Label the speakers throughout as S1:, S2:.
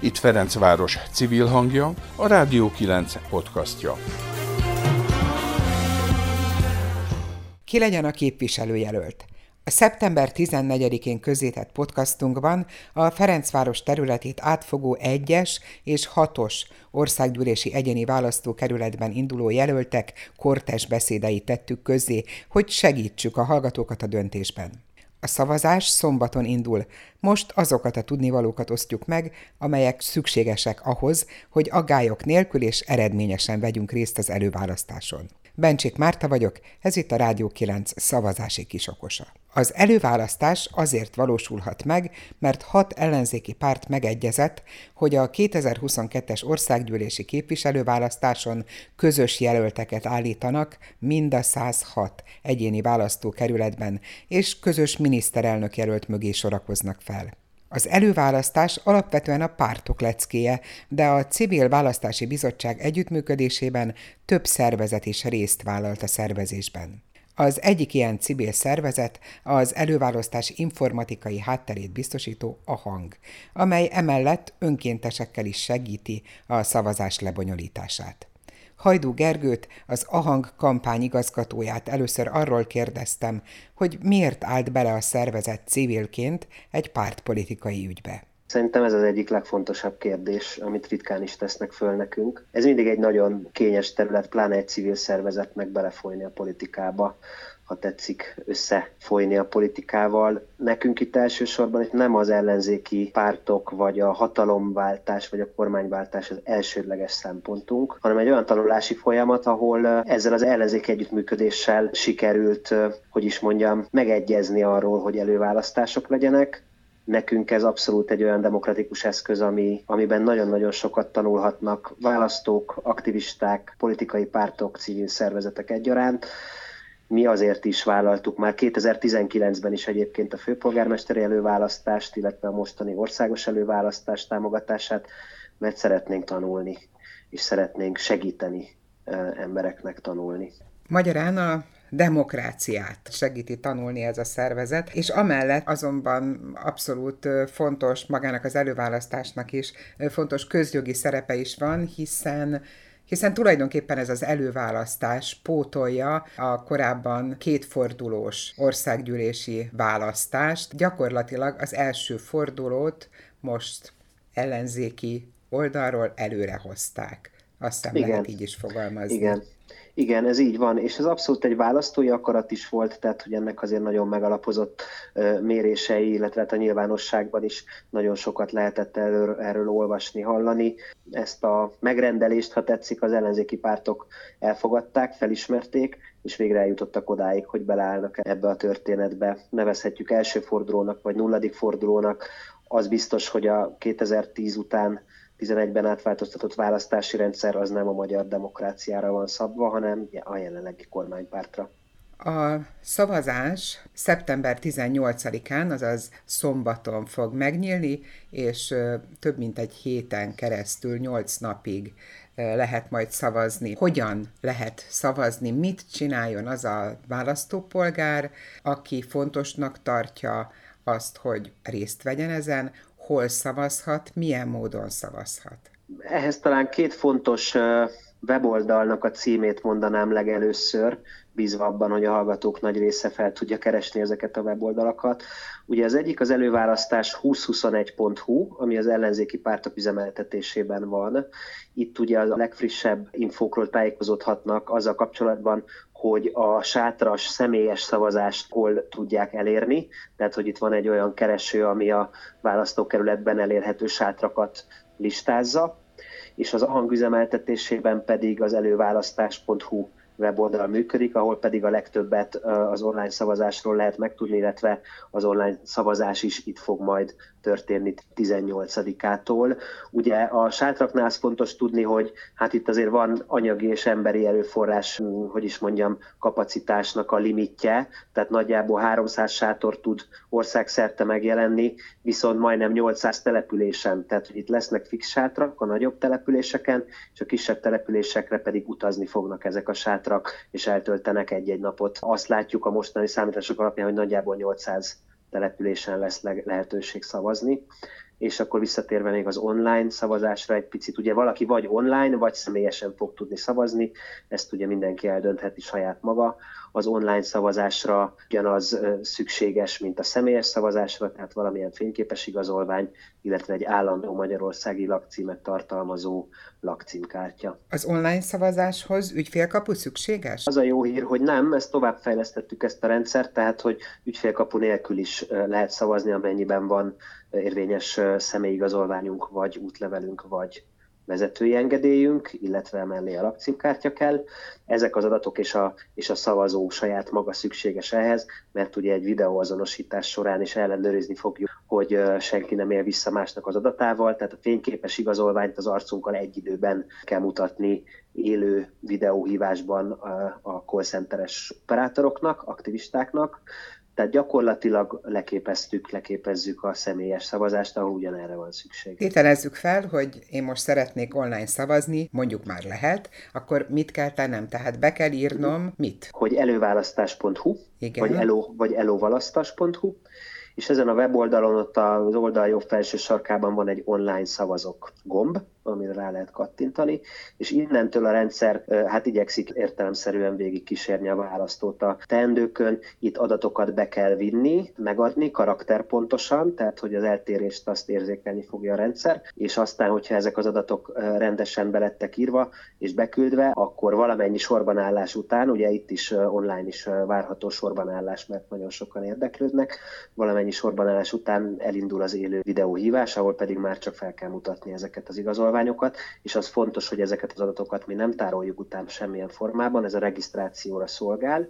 S1: Itt Ferencváros civil hangja, a Rádió 9 podcastja.
S2: Ki legyen a képviselőjelölt? A szeptember 14-én közzétett podcastunkban a Ferencváros területét átfogó 1-es és 6-os országgyűlési egyéni választókerületben induló jelöltek kortes beszédeit tettük közzé, hogy segítsük a hallgatókat a döntésben. A szavazás szombaton indul. Most azokat a tudnivalókat osztjuk meg, amelyek szükségesek ahhoz, hogy aggályok nélkül és eredményesen vegyünk részt az előválasztáson. Bencsik Márta vagyok, ez itt a Rádió 9 szavazási kisokosa. Az előválasztás azért valósulhat meg, mert hat ellenzéki párt megegyezett, hogy a 2022-es országgyűlési képviselőválasztáson közös jelölteket állítanak mind a 106 egyéni választókerületben, és közös miniszterelnök jelölt mögé sorakoznak fel. Az előválasztás alapvetően a pártok leckéje, de a Civil Választási Bizottság együttműködésében több szervezet is részt vállalt a szervezésben. Az egyik ilyen civil szervezet az előválasztás informatikai hátterét biztosító a hang, amely emellett önkéntesekkel is segíti a szavazás lebonyolítását. Hajdú Gergőt, az Ahang kampány igazgatóját először arról kérdeztem, hogy miért állt bele a szervezet civilként egy pártpolitikai ügybe.
S3: Szerintem ez az egyik legfontosabb kérdés, amit ritkán is tesznek föl nekünk. Ez mindig egy nagyon kényes terület, pláne egy civil szervezetnek belefolyni a politikába ha tetszik, összefolyni a politikával. Nekünk itt elsősorban itt nem az ellenzéki pártok, vagy a hatalomváltás, vagy a kormányváltás az elsődleges szempontunk, hanem egy olyan tanulási folyamat, ahol ezzel az ellenzéki együttműködéssel sikerült, hogy is mondjam, megegyezni arról, hogy előválasztások legyenek, nekünk ez abszolút egy olyan demokratikus eszköz, ami, amiben nagyon-nagyon sokat tanulhatnak választók, aktivisták, politikai pártok, civil szervezetek egyaránt. Mi azért is vállaltuk már 2019-ben is egyébként a főpolgármesteri előválasztást, illetve a mostani országos előválasztás támogatását, mert szeretnénk tanulni, és szeretnénk segíteni embereknek tanulni.
S2: Magyarán a demokráciát segíti tanulni ez a szervezet, és amellett azonban abszolút fontos magának az előválasztásnak is fontos közjogi szerepe is van, hiszen hiszen tulajdonképpen ez az előválasztás pótolja a korábban kétfordulós országgyűlési választást. Gyakorlatilag az első fordulót most ellenzéki oldalról előrehozták. Aztán Igen. lehet így is fogalmazni.
S3: Igen. Igen, ez így van, és ez abszolút egy választói akarat is volt, tehát hogy ennek azért nagyon megalapozott mérései, illetve hát a nyilvánosságban is nagyon sokat lehetett erről, erről olvasni, hallani. Ezt a megrendelést, ha tetszik, az ellenzéki pártok elfogadták, felismerték, és végre eljutottak odáig, hogy beleállnak ebbe a történetbe. Nevezhetjük első fordulónak, vagy nulladik fordulónak. Az biztos, hogy a 2010 után 11-ben átváltoztatott választási rendszer az nem a magyar demokráciára van szabva, hanem a jelenlegi kormánypártra.
S2: A szavazás szeptember 18-án, azaz szombaton fog megnyílni, és több mint egy héten keresztül, 8 napig lehet majd szavazni. Hogyan lehet szavazni, mit csináljon az a választópolgár, aki fontosnak tartja azt, hogy részt vegyen ezen, hol szavazhat, milyen módon szavazhat?
S3: Ehhez talán két fontos weboldalnak a címét mondanám legelőször, bízva abban, hogy a hallgatók nagy része fel tudja keresni ezeket a weboldalakat. Ugye az egyik az előválasztás 2021.hu, ami az ellenzéki pártok üzemeltetésében van. Itt ugye a legfrissebb infókról tájékozódhatnak azzal kapcsolatban, hogy a sátras személyes szavazást hol tudják elérni, tehát hogy itt van egy olyan kereső, ami a választókerületben elérhető sátrakat listázza, és az hangüzemeltetésében pedig az előválasztás.hu weboldal működik, ahol pedig a legtöbbet az online szavazásról lehet megtudni, illetve az online szavazás is itt fog majd történni 18-ától. Ugye a sátraknál az fontos tudni, hogy hát itt azért van anyagi és emberi erőforrás, hogy is mondjam, kapacitásnak a limitje, tehát nagyjából 300 sátor tud országszerte megjelenni, viszont majdnem 800 településen, tehát hogy itt lesznek fix sátrak a nagyobb településeken, és a kisebb településekre pedig utazni fognak ezek a sátrak, és eltöltenek egy-egy napot. Azt látjuk a mostani számítások alapján, hogy nagyjából 800 településen lesz lehetőség szavazni és akkor visszatérve még az online szavazásra egy picit, ugye valaki vagy online, vagy személyesen fog tudni szavazni, ezt ugye mindenki eldöntheti saját maga. Az online szavazásra ugyanaz szükséges, mint a személyes szavazásra, tehát valamilyen fényképes igazolvány, illetve egy állandó magyarországi lakcímet tartalmazó lakcímkártya.
S2: Az online szavazáshoz ügyfélkapu szükséges?
S3: Az a jó hír, hogy nem, ezt továbbfejlesztettük ezt a rendszert, tehát hogy ügyfélkapu nélkül is lehet szavazni, amennyiben van érvényes személyigazolványunk, vagy útlevelünk, vagy vezetői engedélyünk, illetve mellé a lakcímkártya kell. Ezek az adatok és a, és a szavazó saját maga szükséges ehhez, mert ugye egy videóazonosítás során is ellenőrizni fogjuk, hogy senki nem él vissza másnak az adatával, tehát a fényképes igazolványt az arcunkkal egy időben kell mutatni élő videóhívásban a call centeres operátoroknak, aktivistáknak, tehát gyakorlatilag leképeztük, leképezzük a személyes szavazást, ahol ugyanerre van szükség.
S2: Tételezzük fel, hogy én most szeretnék online szavazni, mondjuk már lehet, akkor mit kell tennem? Tehát be kell írnom mit?
S3: Hogy előválasztás.hu, Igen. vagy, eló, vagy elóvalasztás.hu, és ezen a weboldalon ott az oldal jobb felső sarkában van egy online szavazok gomb, amire rá lehet kattintani, és innentől a rendszer hát igyekszik értelemszerűen végig kísérni a választót a teendőkön. Itt adatokat be kell vinni, megadni karakterpontosan, tehát hogy az eltérést azt érzékelni fogja a rendszer, és aztán, hogyha ezek az adatok rendesen belettek írva és beküldve, akkor valamennyi sorbanállás után, ugye itt is online is várható sorbanállás, mert nagyon sokan érdeklődnek, valamennyi sorbanállás után elindul az élő videóhívás, ahol pedig már csak fel kell mutatni ezeket az igazolványokat, igazolványokat, és az fontos, hogy ezeket az adatokat mi nem tároljuk utána semmilyen formában, ez a regisztrációra szolgál,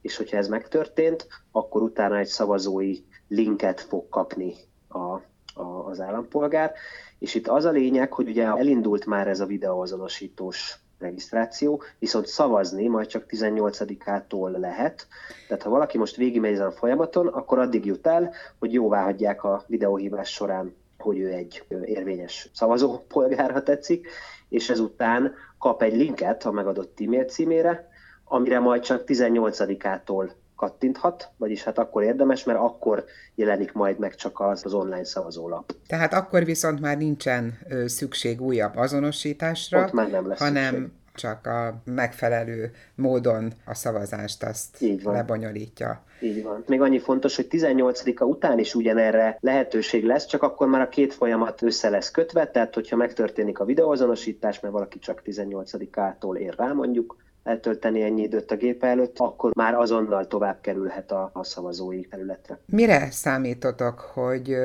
S3: és hogyha ez megtörtént, akkor utána egy szavazói linket fog kapni a, a, az állampolgár, és itt az a lényeg, hogy ugye elindult már ez a videóazonosítós regisztráció, viszont szavazni majd csak 18-ától lehet. Tehát ha valaki most végigmegy ezen a folyamaton, akkor addig jut el, hogy jóvá hagyják a videóhívás során hogy ő egy érvényes szavazópolgár, ha tetszik, és ezután kap egy linket a megadott e-mail címére, amire majd csak 18-ától kattinthat, vagyis hát akkor érdemes, mert akkor jelenik majd meg csak az, az online szavazólap.
S2: Tehát akkor viszont már nincsen szükség újabb azonosításra,
S3: Ott már nem lesz
S2: hanem
S3: szükség
S2: csak a megfelelő módon a szavazást azt Így van. lebonyolítja.
S3: Így van. Még annyi fontos, hogy 18-a után is ugyanerre lehetőség lesz, csak akkor már a két folyamat össze lesz kötve, tehát hogyha megtörténik a videóazonosítás, mert valaki csak 18-ától ér rá mondjuk, eltölteni ennyi időt a gép előtt, akkor már azonnal tovább kerülhet a, a szavazói területre.
S2: Mire számítotok, hogy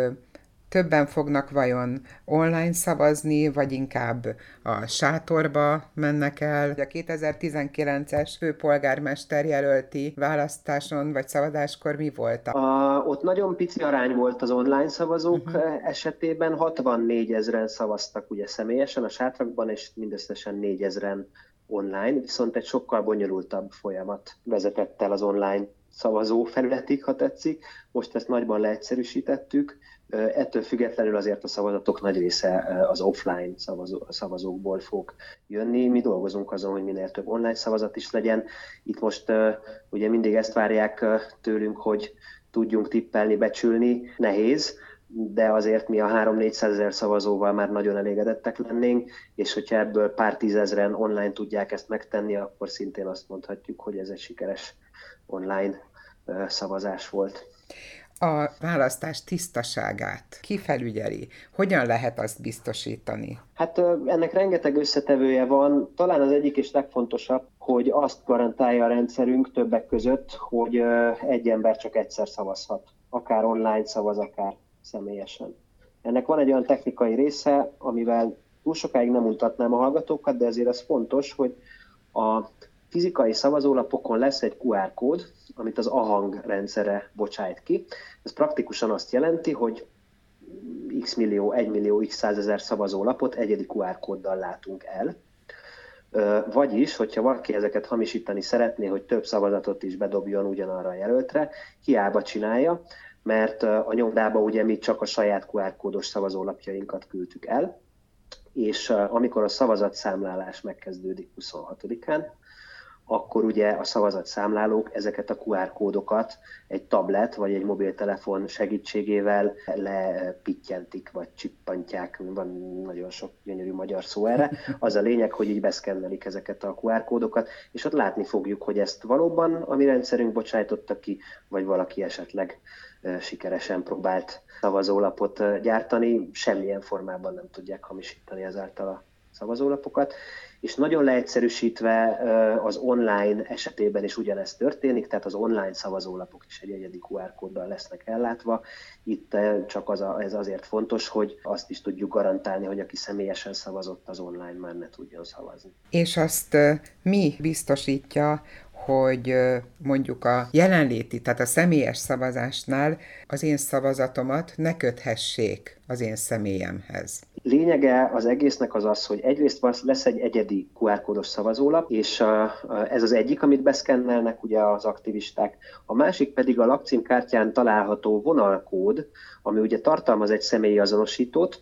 S2: többen fognak vajon online szavazni, vagy inkább a sátorba mennek el. A 2019-es főpolgármester jelölti választáson vagy szavazáskor mi volt?
S3: A, ott nagyon pici arány volt az online szavazók uh-huh. esetében, 64 ezeren szavaztak ugye személyesen a sátrakban, és mindösszesen 4 ezeren online, viszont egy sokkal bonyolultabb folyamat vezetett el az online szavazó felületig, ha tetszik. Most ezt nagyban leegyszerűsítettük, Ettől függetlenül azért a szavazatok nagy része az offline szavazó, szavazókból fog jönni. Mi dolgozunk azon, hogy minél több online szavazat is legyen. Itt most ugye mindig ezt várják tőlünk, hogy tudjunk tippelni, becsülni. Nehéz, de azért mi a 3-400 ezer szavazóval már nagyon elégedettek lennénk, és hogyha ebből pár tízezren online tudják ezt megtenni, akkor szintén azt mondhatjuk, hogy ez egy sikeres online szavazás volt
S2: a választás tisztaságát kifelügyeli? Hogyan lehet azt biztosítani?
S3: Hát ennek rengeteg összetevője van. Talán az egyik és legfontosabb, hogy azt garantálja a rendszerünk többek között, hogy egy ember csak egyszer szavazhat. Akár online szavaz, akár személyesen. Ennek van egy olyan technikai része, amivel túl sokáig nem mutatnám a hallgatókat, de ezért az fontos, hogy a fizikai szavazólapokon lesz egy QR kód, amit az AHANG rendszere bocsájt ki. Ez praktikusan azt jelenti, hogy x millió, 1 millió, x százezer szavazólapot egyedi QR kóddal látunk el. Vagyis, hogyha valaki ezeket hamisítani szeretné, hogy több szavazatot is bedobjon ugyanarra a jelöltre, hiába csinálja, mert a nyomdába ugye mi csak a saját QR kódos szavazólapjainkat küldtük el, és amikor a szavazatszámlálás megkezdődik 26-án, akkor ugye a szavazatszámlálók ezeket a QR kódokat egy tablet vagy egy mobiltelefon segítségével lepityentik, vagy csippantják, van nagyon sok gyönyörű magyar szó erre. Az a lényeg, hogy így beszkennelik ezeket a QR kódokat, és ott látni fogjuk, hogy ezt valóban a mi rendszerünk bocsájtotta ki, vagy valaki esetleg sikeresen próbált szavazólapot gyártani, semmilyen formában nem tudják hamisítani ezáltal a szavazólapokat, és nagyon leegyszerűsítve az online esetében is ugyanezt történik, tehát az online szavazólapok is egy egyedi QR kóddal lesznek ellátva. Itt csak az a, ez azért fontos, hogy azt is tudjuk garantálni, hogy aki személyesen szavazott, az online már ne tudjon szavazni.
S2: És azt mi biztosítja, hogy mondjuk a jelenléti, tehát a személyes szavazásnál az én szavazatomat ne köthessék az én személyemhez.
S3: Lényege az egésznek az az, hogy egyrészt lesz egy egyedi QR kódos szavazólap, és ez az egyik, amit beszkennelnek ugye az aktivisták. A másik pedig a lakcímkártyán található vonalkód, ami ugye tartalmaz egy személyi azonosítót,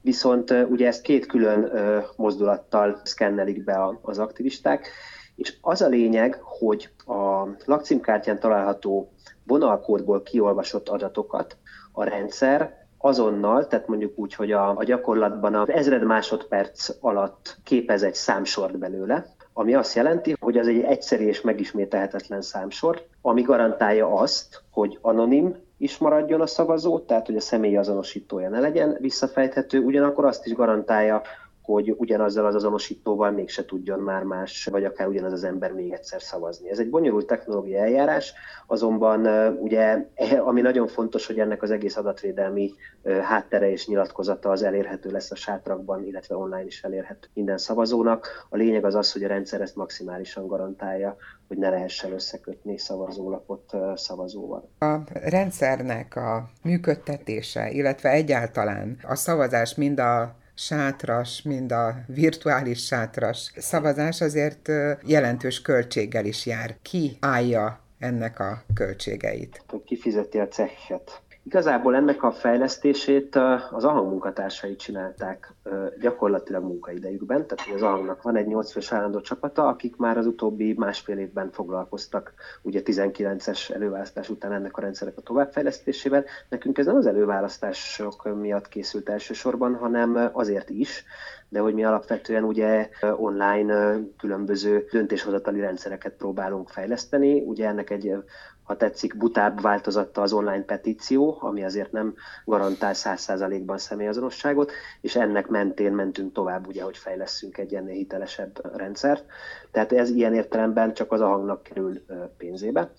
S3: viszont ugye ezt két külön mozdulattal szkennelik be az aktivisták, és az a lényeg, hogy a lakcímkártyán található vonalkódból kiolvasott adatokat a rendszer azonnal, tehát mondjuk úgy, hogy a, a gyakorlatban az ezred másodperc alatt képez egy számsort belőle, ami azt jelenti, hogy az egy egyszerű és megismételhetetlen számsor, ami garantálja azt, hogy anonim is maradjon a szavazó, tehát hogy a személyi azonosítója ne legyen visszafejthető, ugyanakkor azt is garantálja, hogy ugyanazzal az azonosítóval mégse tudjon már más, vagy akár ugyanaz az ember még egyszer szavazni. Ez egy bonyolult technológiai eljárás, azonban ugye, eh, ami nagyon fontos, hogy ennek az egész adatvédelmi háttere és nyilatkozata az elérhető lesz a sátrakban, illetve online is elérhető minden szavazónak. A lényeg az az, hogy a rendszer ezt maximálisan garantálja, hogy ne lehessen összekötni szavazólapot szavazóval.
S2: A rendszernek a működtetése, illetve egyáltalán a szavazás mind a sátras, mind a virtuális sátras szavazás azért jelentős költséggel is jár. Ki állja ennek a költségeit?
S3: Ki fizeti a cechet? Igazából ennek a fejlesztését az AHANG munkatársai csinálták gyakorlatilag munkaidejükben, tehát az AHANG-nak van egy 8 fős állandó csapata, akik már az utóbbi másfél évben foglalkoztak ugye 19-es előválasztás után ennek a rendszerek a továbbfejlesztésével. Nekünk ez nem az előválasztások miatt készült elsősorban, hanem azért is, de hogy mi alapvetően ugye online különböző döntéshozatali rendszereket próbálunk fejleszteni. Ugye ennek egy ha tetszik, butább változatta az online petíció, ami azért nem garantál száz százalékban személyazonosságot, és ennek mentén mentünk tovább, ugye, hogy fejleszünk egy ennél hitelesebb rendszert. Tehát ez ilyen értelemben csak az a hangnak kerül pénzébe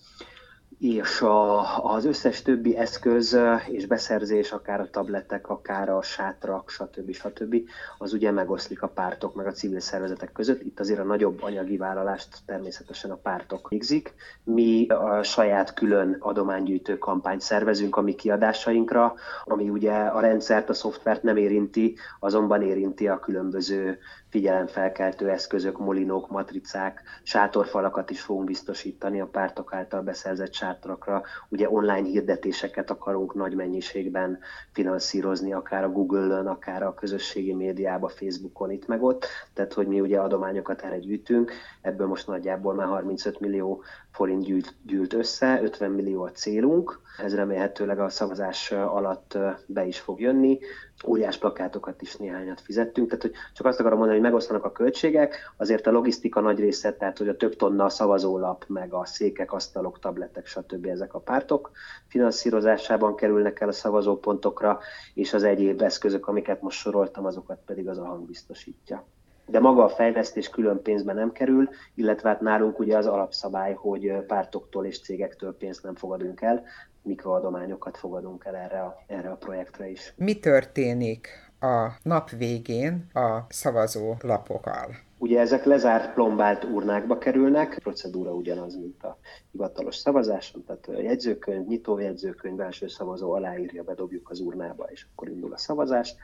S3: és a, az összes többi eszköz és beszerzés, akár a tabletek, akár a sátrak, stb. stb. az ugye megoszlik a pártok meg a civil szervezetek között. Itt azért a nagyobb anyagi vállalást természetesen a pártok végzik. Mi a saját külön adománygyűjtő kampányt szervezünk a mi kiadásainkra, ami ugye a rendszert, a szoftvert nem érinti, azonban érinti a különböző figyelemfelkeltő eszközök, molinók, matricák, sátorfalakat is fogunk biztosítani a pártok által beszerzett sátrakra. Ugye online hirdetéseket akarunk nagy mennyiségben finanszírozni, akár a Google-ön, akár a közösségi médiában, Facebookon, itt meg ott. Tehát, hogy mi ugye adományokat erre gyűjtünk, ebből most nagyjából már 35 millió forint gyűlt, gyűlt össze, 50 millió a célunk, ez remélhetőleg a szavazás alatt be is fog jönni. Óriás plakátokat is néhányat fizettünk, tehát hogy csak azt akarom mondani, hogy megosztanak a költségek, azért a logisztika nagy része, tehát hogy a több tonna szavazólap, meg a székek, asztalok, tabletek, stb. ezek a pártok finanszírozásában kerülnek el a szavazópontokra, és az egyéb eszközök, amiket most soroltam, azokat pedig az a hang biztosítja de maga a fejlesztés külön pénzbe nem kerül, illetve hát nálunk ugye az alapszabály, hogy pártoktól és cégektől pénzt nem fogadunk el, mikroadományokat fogadunk el erre a, erre a projektre is.
S2: Mi történik a nap végén a szavazó lapokkal?
S3: Ugye ezek lezárt plombált urnákba kerülnek, a procedúra ugyanaz, mint a hivatalos szavazáson, tehát a jegyzőkönyv, nyitójegyzőkönyv, első szavazó aláírja, bedobjuk az urnába, és akkor indul a szavazás,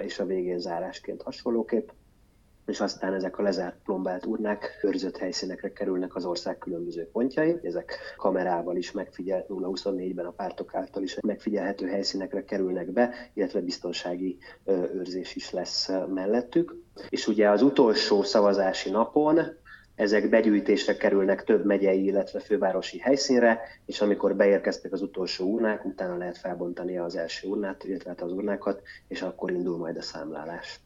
S3: és a végén zárásként hasonlóképp és aztán ezek a lezárt plombált urnák őrzött helyszínekre kerülnek az ország különböző pontjai. Ezek kamerával is megfigyelt 0-24-ben a pártok által is megfigyelhető helyszínekre kerülnek be, illetve biztonsági őrzés is lesz mellettük. És ugye az utolsó szavazási napon ezek begyűjtésre kerülnek több megyei, illetve fővárosi helyszínre, és amikor beérkeztek az utolsó urnák, utána lehet felbontani az első urnát, illetve hát az urnákat, és akkor indul majd a számlálás.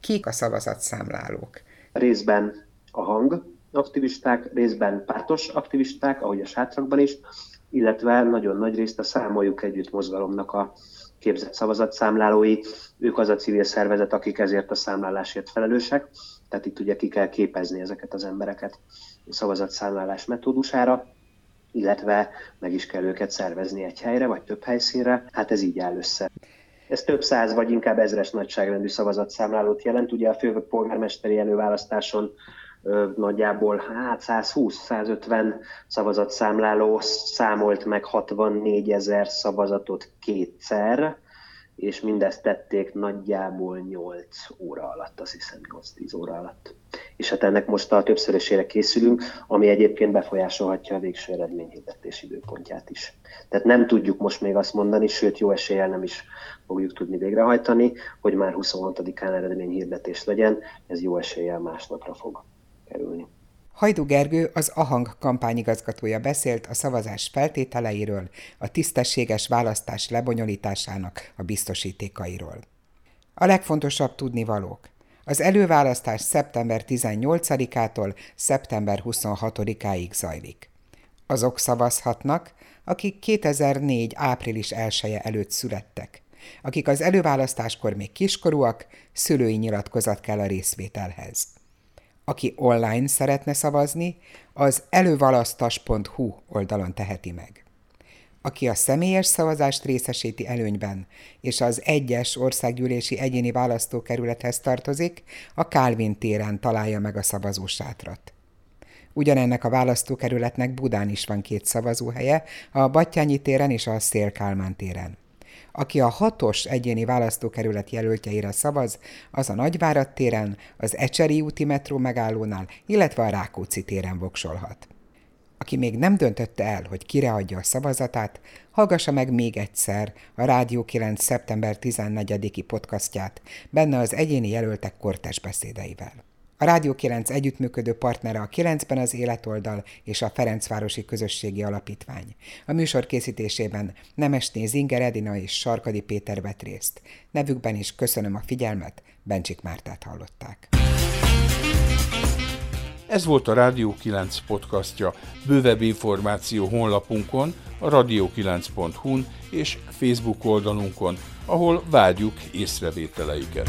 S2: Kik a szavazatszámlálók?
S3: Részben a hang aktivisták, részben pártos aktivisták, ahogy a sátrakban is, illetve nagyon nagy részt a Számoljuk Együtt mozgalomnak a képzett szavazatszámlálói, ők az a civil szervezet, akik ezért a számlálásért felelősek, tehát itt ugye ki kell képezni ezeket az embereket a szavazatszámlálás metódusára, illetve meg is kell őket szervezni egy helyre, vagy több helyszínre, hát ez így áll össze. Ez több száz, vagy inkább ezres nagyságrendű szavazatszámlálót jelent. Ugye a főpolgármesteri előválasztáson nagyjából hát 120-150 szavazatszámláló számolt meg 64 ezer szavazatot kétszer, és mindezt tették nagyjából 8 óra alatt, azt hiszem 8-10 óra alatt. És hát ennek most a többszörösére készülünk, ami egyébként befolyásolhatja a végső eredményhirdetés időpontját is. Tehát nem tudjuk most még azt mondani, sőt jó eséllyel nem is fogjuk tudni végrehajtani, hogy már 26-án eredményhirdetés legyen, ez jó eséllyel másnapra fog kerülni.
S2: Hajdu Gergő, az AHANG kampányigazgatója beszélt a szavazás feltételeiről, a tisztességes választás lebonyolításának a biztosítékairól. A legfontosabb tudnivalók. Az előválasztás szeptember 18-ától szeptember 26-áig zajlik. Azok szavazhatnak, akik 2004. április 1 -e előtt születtek. Akik az előválasztáskor még kiskorúak, szülői nyilatkozat kell a részvételhez. Aki online szeretne szavazni, az elővalasztas.hu oldalon teheti meg. Aki a személyes szavazást részesíti előnyben, és az egyes országgyűlési egyéni választókerülethez tartozik, a Kálvin téren találja meg a szavazósátrat. Ugyanennek a választókerületnek Budán is van két szavazóhelye, a Battyányi téren és a Szélkálmán téren. Aki a hatos egyéni választókerület jelöltjeire szavaz, az a Nagyvárad téren, az Ecseri úti metró megállónál, illetve a Rákóczi téren voksolhat. Aki még nem döntötte el, hogy kire adja a szavazatát, hallgassa meg még egyszer a Rádió 9. szeptember 14-i podcastját, benne az egyéni jelöltek kortes beszédeivel. A Rádió 9 együttműködő partnere a 9-ben az Életoldal és a Ferencvárosi Közösségi Alapítvány. A műsor készítésében Nemesné Zinger Edina és Sarkadi Péter vett részt. Nevükben is köszönöm a figyelmet, Bencsik Mártát hallották.
S1: Ez volt a Rádió 9 podcastja. Bővebb információ honlapunkon, a radio9.hu-n és Facebook oldalunkon, ahol várjuk észrevételeiket.